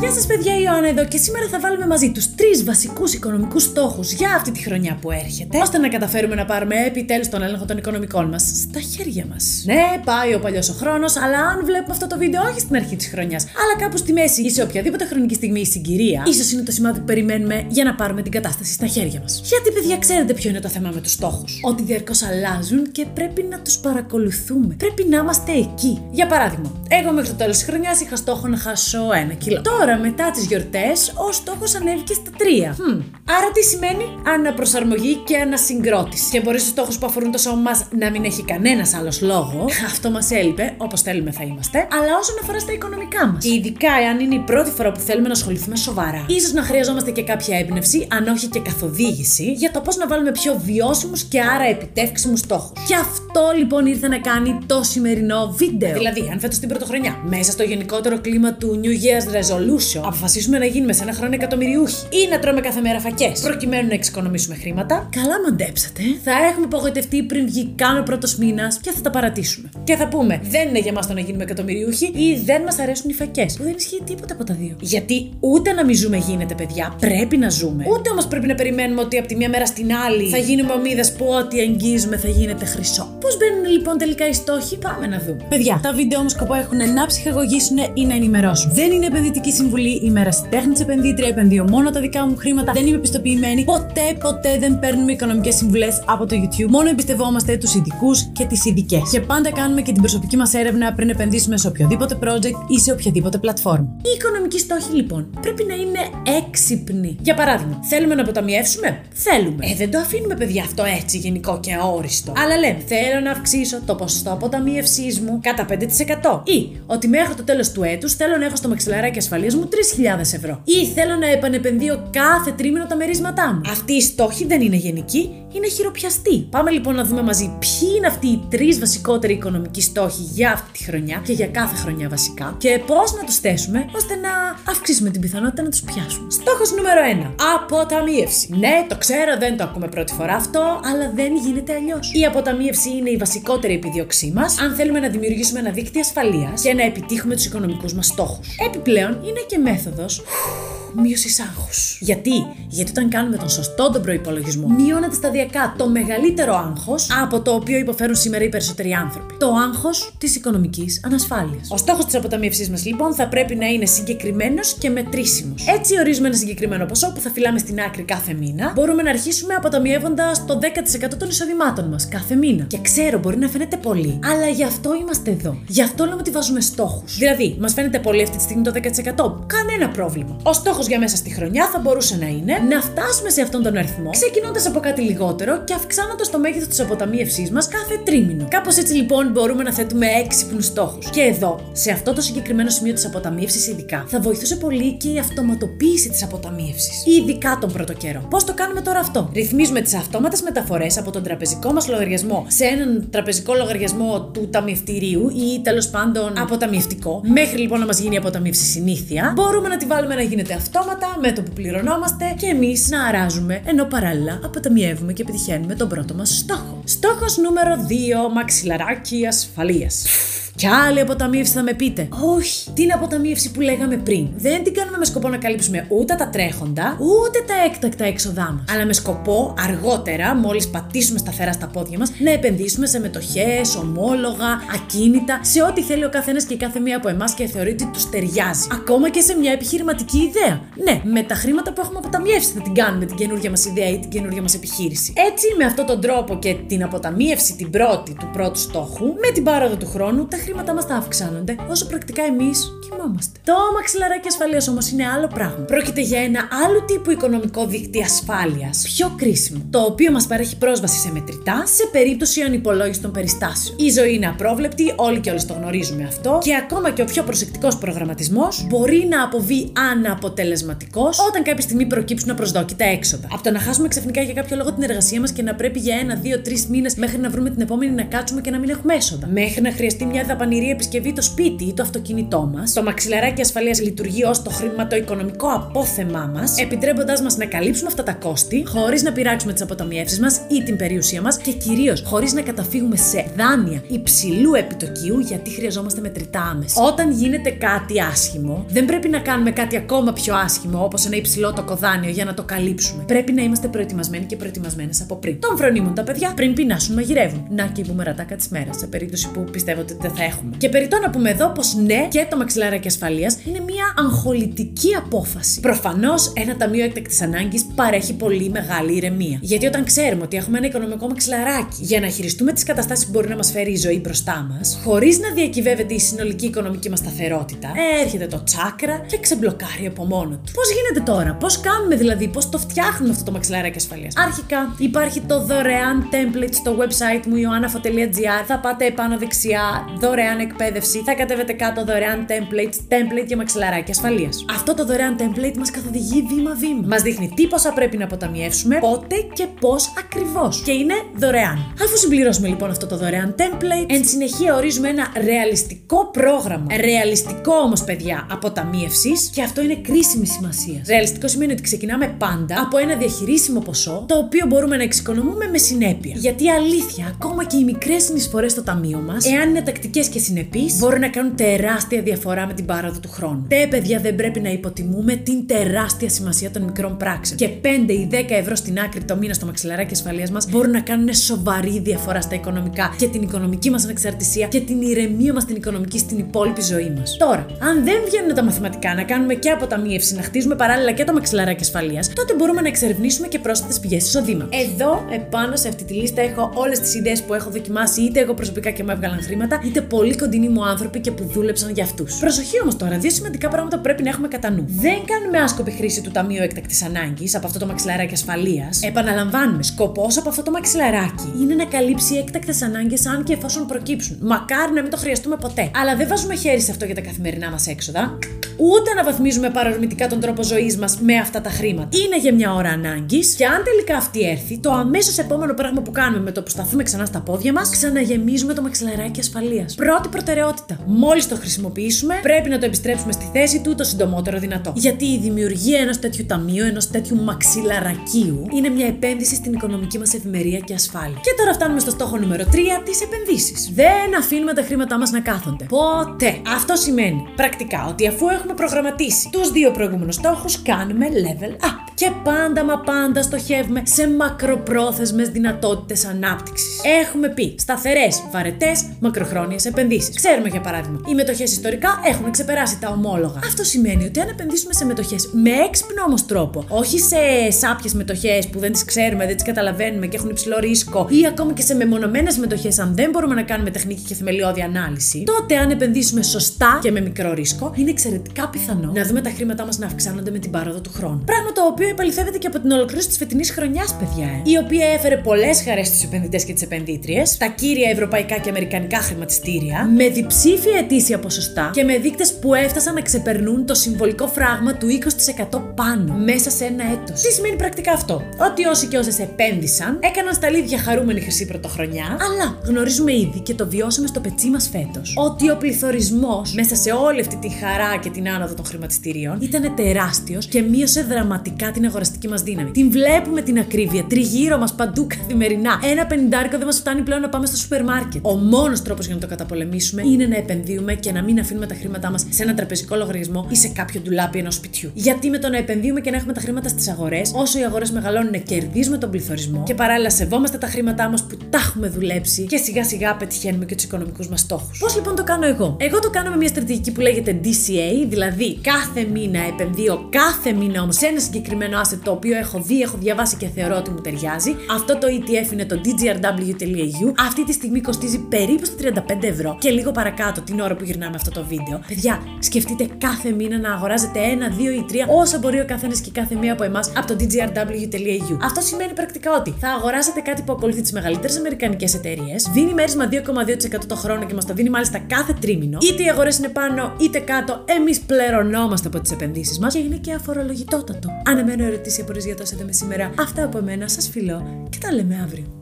Γεια σας, παιδιά, η Ιωάννα εδώ και σήμερα θα βάλουμε μαζί τους τρεις βασικούς οικονομικούς στόχους για αυτή τη χρονιά που έρχεται, ώστε να καταφέρουμε να πάρουμε επιτέλους τον έλεγχο των οικονομικών μας στα χέρια μας. Ναι, πάει ο παλιός ο χρόνος, αλλά αν βλέπουμε αυτό το βίντεο όχι στην αρχή της χρονιάς, αλλά κάπου στη μέση ή σε οποιαδήποτε χρονική στιγμή η συγκυρία, ίσως είναι το σημάδι που περιμένουμε για να πάρουμε την κατάσταση στα χέρια μας. Γιατί, παιδιά, ξέρετε ποιο είναι το θέμα με τους στόχους; Ότι διαρκώς αλλάζουν και πρέπει να τους παρακολουθούμε. Πρέπει να είμαστε εκεί. Για παράδειγμα, εγώ μέχρι το τέλος της χρονιάς είχα στόχο να χάσω ένα κιλό. Τώρα, μετά τις γιορτές, ο στόχος ανέβηκε στα 3. Hm. Άρα τι σημαίνει; Αναπροσαρμογή και ανασυγκρότηση. Και μπορεί στους στόχους που αφορούν το σώμα μας να μην έχει κανένας άλλος λόγο. Αυτό μας έλειπε, όπως θέλουμε θα είμαστε. Αλλά όσον αφορά στα οικονομικά μας. Και ειδικά εάν είναι η πρώτη φορά που θέλουμε να ασχοληθούμε σοβαρά. ίσως να χρειαζόμαστε και κάποια έμπνευση, αν όχι και καθοδήγηση, για το πώς να βάλουμε πιο βιώσιμους και άρα επιτεύξιμους στόχους. Και αυτό λοιπόν ήρθε να κάνει το σημερινό βίντεο. Δηλαδή, αν φέτος την πρωτοχρονιά, μέσα στο γενικότερο κλίμα του New Year's Resolution, αποφασίσουμε να γίνουμε σε ένα χρόνο εκατομμυριούχοι ή να τρώμε κάθε μέρα φακές, προκειμένου να εξοικονομήσουμε χρήματα, καλά μαντέψατε. Θα έχουμε απογοητευτεί πριν βγει καν ο πρώτος μήνας και θα τα παρατήσουμε. Και θα πούμε, δεν είναι για μας το να γίνουμε εκατομμυριούχοι ή δεν μας αρέσουν οι φακές. Που δεν ισχύει τίποτα από τα δύο. Γιατί ούτε να μην ζούμε γίνεται, παιδιά, πρέπει να ζούμε. Ούτε όμως πρέπει να περιμένουμε ότι από τη μία μέρα στην άλλη θα γίνουμε ομίδε που ό,τι αγγίζουμε θα γίνεται χρυσό. Πώς μπαίνουν λοιπόν τελικά οι στόχοι, πάμε να δούμε. Παιδιά, τα βίντεο όμως σκοπό έχουν να ψυχαγωγήσουν ή να ενημερώσουν. Δεν είναι επενδυτική συμβουλή, η μέρα τέχνη επενδύτρια, επενδύω μόνο τα δικά μου χρήματα, δεν είμαι επιστοποιημένη. Ποτέ, ποτέ δεν παίρνουμε οικονομικές συμβουλές από το YouTube. Μόνο εμπιστευόμαστε τους ειδικούς και τις ειδικές. Και πάντα κάνουμε και την προσωπική μας έρευνα πριν επενδύσουμε σε οποιοδήποτε project ή σε οποιαδήποτε πλατφόρμα. Οι οικονομικοί στόχοι λοιπόν πρέπει να είναι έξυπνοι. Για παράδειγμα, θέλουμε να αποταμιεύσουμε; Θέλουμε. Ε, δεν το αφήνουμε, παιδιά, αυτό έτσι γενικό και αόριστο. Αλλά λέμε, θέλω να αυξήσω το ποσοστό αποταμίευσής μου κατά 5%. Ή ότι μέχρι το τέλος του έτους θέλω να έχω στο μαξιλαράκι ασφαλεία μου 3.000 ευρώ. Ή θέλω να επανεπενδύω κάθε τρίμηνο τα μερίσματά μου. Αυτή η στόχη δεν είναι γενική, είναι χειροπιαστή. Πάμε λοιπόν να δούμε μαζί ποιοι είναι αυτοί οι τρεις βασικότεροι οικονομικοί στόχοι για αυτή τη χρονιά και για κάθε χρονιά βασικά και πώς να τους θέσουμε ώστε να αυξήσουμε την πιθανότητα να τους πιάσουμε. Στόχος νούμερο 1. Αποταμίευση. Ναι, το ξέρω, δεν το ακούμε πρώτη φορά αυτό, αλλά δεν γίνεται αλλιώς. Η αποταμίευση είναι η βασικότερη επιδίωξή μας αν θέλουμε να δημιουργήσουμε ένα δίκτυο ασφαλείας και να επιτύχουμε τους οικονομικούς μας στόχους. Επιπλέον είναι και μέθοδος μείωσης άγχους. Γιατί; Γιατί όταν κάνουμε τον σωστό τον προπολογισμό, μειώνεται σταδιακά το μεγαλύτερο άγχος από το οποίο υποφέρουν σήμερα οι περισσότεροι άνθρωποι. Το άγχος της οικονομικής ανασφάλειας. Ο στόχος της αποταμίευσής μας λοιπόν θα πρέπει να είναι συγκεκριμένος και μετρήσιμος. Έτσι ορίζουμε ένα συγκεκριμένο ποσό που θα φυλάμε στην άκρη κάθε μήνα. Μπορούμε να αρχίσουμε αποταμιεύοντα το 10% των εισοδημάτων μας κάθε μήνα. Και ξέρω, μπορεί να φαίνεται πολύ, αλλά γι' αυτό είμαστε εδώ. Γι' αυτό λέμε ότι βάζουμε στόχους. Δηλαδή, μας φαίνεται πολύ αυτή τη στιγμή το 10%. Κανένα πρόβλημα. Ο στόχος στόχος για μέσα στη χρονιά θα μπορούσε να είναι να φτάσουμε σε αυτόν τον αριθμό, ξεκινώντας από κάτι λιγότερο και αυξάνοντας το μέγεθος της αποταμίευσής μας κάθε τρίμηνο. Κάπως έτσι λοιπόν μπορούμε να θέτουμε έξυπνους στόχους. Και εδώ, σε αυτό το συγκεκριμένο σημείο της αποταμίευσης, ειδικά, θα βοηθούσε πολύ και η αυτοματοποίηση της αποταμίευσης. Ειδικά τον πρώτο καιρό. Πώς το κάνουμε τώρα αυτό; Ρυθμίζουμε τις αυτόματες μεταφορές από τον τραπεζικό μας λογαριασμό σε έναν τραπεζικό λογαριασμό του ταμιευτηρίου ή τέλος πάντων αποταμιευτικό. Μέχρι λοιπόν να μας γίνει η αποταμίευση συνήθεια, μπορούμε να τη βάλουμε να γίνεται αυτό αυτόματα με το που πληρωνόμαστε και εμείς να αράζουμε, ενώ παράλληλα αποταμιεύουμε και επιτυχαίνουμε τον πρώτο μας στόχο. Στόχος νούμερο 2, μαξιλαράκι ασφαλείας. Κι άλλη αποταμίευση θα με πείτε. Όχι, την αποταμίευση που λέγαμε πριν. Δεν την κάνουμε με σκοπό να καλύψουμε ούτε τα τρέχοντα, ούτε τα έκτακτα έξοδά μας. Αλλά με σκοπό αργότερα, μόλις πατήσουμε σταθερά στα πόδια μας, να επενδύσουμε σε μετοχές, ομόλογα, ακίνητα, σε ό,τι θέλει ο καθένας και η κάθε μία από εμάς και θεωρεί ότι τους ταιριάζει. Ακόμα και σε μια επιχειρηματική ιδέα. Ναι, με τα χρήματα που έχουμε αποταμιεύσει θα την κάνουμε την καινούργια μας ιδέα ή την καινούργια μας επιχείρηση. Έτσι, με αυτόν τον τρόπο και την αποταμίευση την πρώτη του πρώτου στόχου, με την πάροδο του χρόνου, τα χρήματά μας θα αυξάνονται, όσο πρακτικά εμείς κοιμόμαστε. Το μαξιλαράκι ασφαλείας όμως είναι άλλο πράγμα. Πρόκειται για ένα άλλο τύπου οικονομικό δίκτυο ασφάλειας, πιο κρίσιμο, το οποίο μας παρέχει πρόσβαση σε μετρητά σε περίπτωση ανυπολόγιστων περιστάσεων. Η ζωή είναι απρόβλεπτη, όλοι και όλες το γνωρίζουμε αυτό, και ακόμα και ο πιο προσεκτικός προγραμματισμός μπορεί να αποβεί αναποτελεσματικός όταν κάποια στιγμή προκύψουν απροσδόκητα έξοδα. Από το να χάσουμε ξαφνικά για κάποιο λόγο την εργασία μας και να πρέπει για ένα, δύο, τρεις μήνες μέχρι να βρούμε την επόμενη να κάτσουμε και να μην έχουμε έσοδα. Μέχρι να χρειαστεί μια δαπανηρή επισκευή το σπίτι ή το αυτοκίνητό μας. Το μαξιλαράκι ασφαλείας λειτουργεί ως το χρηματοοικονομικό απόθεμά μας, επιτρέποντάς μας να καλύψουμε αυτά τα κόστη χωρίς να πειράξουμε τις αποταμιεύσεις μας ή την περιουσία μας και κυρίως χωρίς να καταφύγουμε σε δάνεια υψηλού επιτοκίου γιατί χρειαζόμαστε μετρητά άμεσα. Όταν γίνεται κάτι άσχημο, δεν πρέπει να κάνουμε κάτι ακόμα πιο άσχημο όπως ένα υψηλό το κοδάνιο για να το καλύψουμε. Πρέπει να είμαστε προετοιμασμένοι και προετοιμασμένες από πριν. Τον φρονίμουν τα παιδιά πριν πεινάσουν μαγειρεύουν. Να και η μπουμερατάκα της μέρας, σε περίπτωση που πιστεύω ότι δεν θα έχουμε. Και περιττό να πούμε εδώ πως ναι, και το μαξιλάράκι ασφαλείας είναι μια αγχολητική απόφαση. Προφανώς ένα ταμείο έκτακτης ανάγκης παρέχει πολύ μεγάλη ηρεμία. Γιατί όταν ξέρουμε ότι έχουμε ένα οικονομικό μαξιλαράκι για να χειριστούμε τις καταστάσεις που μπορεί να μας φέρει η ζωή μπροστά μας, χωρίς να διακυβεύεται η συνολική οικονομική μας σταθερότητα, έρχεται το τσάκρα και ξεμπλοκάρει από μόνο του. Πώς γίνεται τώρα, πώς κάνουμε δηλαδή, πώς το φτιάχνουμε αυτό το μαξιλαράκι ασφαλείας; Αρχικά υπάρχει το δωρεάν template στο website μου ioannafo.gr. Θα πάτε επάνω δεξιά, δωρεάν εκπαίδευση. Θα κατέβετε κάτω δωρεάν template, template για μαξιλαράκι ασφαλείας. Αυτό το δωρεάν template μας καθοδηγεί βήμα-βήμα. Μας δείχνει τι πόσα πρέπει να αποταμιεύσουμε, πότε και πώς ακριβώς. Και είναι δωρεάν. Αφού συμπληρώσουμε λοιπόν αυτό το δωρεάν template, εν συνεχεία ορίζουμε ένα ρεαλιστικό πρόγραμμα. Ρεαλιστικό όμως, παιδιά, αποταμίευσης και αυτό είναι κρίσιμη σημασίας. Ρεαλιστικό σημαίνει ότι ξεκινάμε πάντα από ένα διαχειρίσιμο ποσό, το οποίο μπορούμε να εξοικονομούμε με συνέπεια. Γιατί αλήθεια, ακόμα και οι μικρές συνεισφορές στο ταμείο μας, εάν είναι τακτικές και συνεπείς, μπορούν να κάνουν τεράστια διαφορά με την πάροδο του χρόνου. Τε, παιδιά, δεν πρέπει να υποτιμούμε την τεράστια σημασία των μικρών πράξεων. Και 5 ή 10 ευρώ στην άκρη το μήνα στο μαξιλαράκι ασφαλείας μας μπορούν να κάνουν σοβαρή διαφορά στα οικονομικά και την οικονομική μας ανεξαρτησία και την ηρεμία μας την οικονομική στην υπόλοιπη ζωή μας. Τώρα, αν δεν βγαίνουν τα μαθηματικά να κάνουμε και αποταμίευση, να χτίζουμε παράλληλα και το μαξιλαράκι ασφαλείας, τότε μπορούμε να εξερευνήσουμε και πρόσθετες πηγές εισοδήματο. Εδώ, επάνω σε αυτή τη λίστα, έχω όλες τις ιδέες που έχω δοκιμάσει είτε εγώ προσωπικά και μου έβγαλαν χρήματα, είτε πολύ κοντινοί μου άνθρωποι και που δούλεψαν για αυτούς. Προσοχή όμως τώρα, δύο σημαντικά πράγματα που πρέπει να έχουμε κατά νου. Δεν κάνουμε άσκοπη χρήση του Ταμείου Έκτακτης Ανάγκης από αυτό το μαξιλαράκι ασφαλείας. Επαναλαμβάνουμε, σκοπός από αυτό το μαξιλαράκι είναι να καλύψει έκτακτες ανάγκες αν και εφόσον προκύψουν. Μακάρι να μην το χρειαστούμε ποτέ. Αλλά δεν βάζουμε χέρι σε αυτό για τα καθημερινά μας έξοδα ούτε να βαθμίζουμε παρορμητικά τον τρόπο ζωής μας με αυτά τα χρήματα. Είναι για μια ώρα ανάγκης και αν τελικά αυτή έρθει, το αμέσως επόμενο πράγμα που κάνουμε με το που σταθούμε ξανά στα πόδια μας, ξαναγεμίζουμε το μαξιλαράκι ασφαλείας. Πρώτη προτεραιότητα. Μόλις το χρησιμοποιήσουμε, πρέπει να το επιστρέψουμε στη θέση του το συντομότερο δυνατό. Γιατί η δημιουργία ενός τέτοιου ταμείου, ενός τέτοιου μαξιλαρακίου, είναι μια επένδυση στην οικονομική μας ευημερία και ασφάλεια. Και τώρα φτάνουμε στο στόχο νούμερο 3, τι επενδύσει. Δεν αφήνουμε τα χρήματά μας να κάθονται. Ποτέ. Αυτό σημαίνει πρακτικά ότι αφού έχουμε έχουμε προγραμματίσει τους δύο προηγούμενους στόχους, κάνουμε level up. Και πάντα μα πάντα στοχεύουμε σε μακροπρόθεσμες δυνατότητες ανάπτυξης. Έχουμε πει σταθερές, βαρετές, μακροχρόνιες επενδύσεις. Ξέρουμε για παράδειγμα, οι μετοχές ιστορικά έχουν ξεπεράσει τα ομόλογα. Αυτό σημαίνει ότι αν επενδύσουμε σε μετοχές με έξυπνο όμως τρόπο, όχι σε σάπιες μετοχές που δεν τις ξέρουμε, δεν τις καταλαβαίνουμε και έχουν υψηλό ρίσκο, ή ακόμα και σε μεμονωμένες μετοχές, αν δεν μπορούμε να κάνουμε τεχνική και θεμελιώδη ανάλυση, τότε αν επενδύσουμε σωστά και με μικρό ρίσκο, είναι εξαιρετικά πιθανό να δούμε τα χρήματά μας να αυξάνονται με την πάροδο του χρόνου. Πράγμα το οποίο επαληθεύεται και από την ολοκλήρωση της φετινής χρονιάς, παιδιά, ε, η οποία έφερε πολλές χαρές στους επενδυτές και τις επενδύτριες, τα κύρια ευρωπαϊκά και αμερικανικά χρηματιστήρια, με διψήφια ετήσια ποσοστά και με δείκτες που έφτασαν να ξεπερνούν το συμβολικό φράγμα του 20% πάνω μέσα σε ένα έτος. Τι σημαίνει πρακτικά αυτό, Ότι όσοι και όσες επένδυσαν έκαναν στα λίδια χαρούμενη χρυσή πρωτοχρονιά, αλλά γνωρίζουμε ήδη και το βιώσαμε στο πετσί μας φέτος, ότι ο πληθωρισμός μέσα σε όλη αυτή τη χαρά και την άνοδο των χρηματιστήριων ήταν τεράστιος και μείωσε δραματικά την αγοραστική μας δύναμη. Την βλέπουμε την ακρίβεια τριγύρω μας παντού καθημερινά. Ένα πενιντάρικο δεν μας φτάνει πλέον να πάμε στο σούπερ μάρκετ. Ο μόνος τρόπος για να το καταπολεμήσουμε είναι να επενδύουμε και να μην αφήνουμε τα χρήματά μας σε ένα τραπεζικό λογαριασμό ή σε κάποιο ντουλάπι ενός σπιτιού. Γιατί με το να επενδύουμε και να έχουμε τα χρήματα στις αγορές, όσο οι αγορές μεγαλώνουν, κερδίζουμε τον πληθωρισμό και παράλληλα σεβόμαστε τα χρήματά μας που τα έχουμε δουλέψει και σιγά σιγά πετυχαίνουμε και τους οικονομικούς μας στόχους. Πώς λοιπόν το κάνω εγώ; Εγώ το κάνω με μια στρατηγική που λέγεται DCA, δηλαδή κάθε μήνα επενδύω κάθε μήνα όμως σε ένα συγκεκριμένο asset το οποίο έχω δει, έχω διαβάσει και θεωρώ ότι μου ταιριάζει. Αυτό το ETF είναι το dgrw.eu. Αυτή τη στιγμή κοστίζει περίπου στα 35 ευρώ και λίγο παρακάτω την ώρα που γυρνάμε αυτό το βίντεο. Παιδιά, σκεφτείτε κάθε μήνα να αγοράζετε ένα, δύο ή τρία όσα μπορεί ο καθένας και κάθε μία από εμάς από το dgrw.eu. Αυτό σημαίνει πρακτικά ότι θα αγοράσετε κάτι που ακολουθεί τις μεγαλύτερες αμερικανικές εταιρείες, δίνει μέρισμα 2,2% το χρόνο και μας το δίνει μάλιστα κάθε τρίμηνο. Είτε οι αγορές είναι πάνω είτε κάτω, εμείς πληρωνόμαστε από τις επενδύσεις μας και είναι και αφορολογητότατο. Αναμένω ερωτήσει απορίε για το με σήμερα. Αυτά από εμένα, σας φιλώ και τα λέμε αύριο.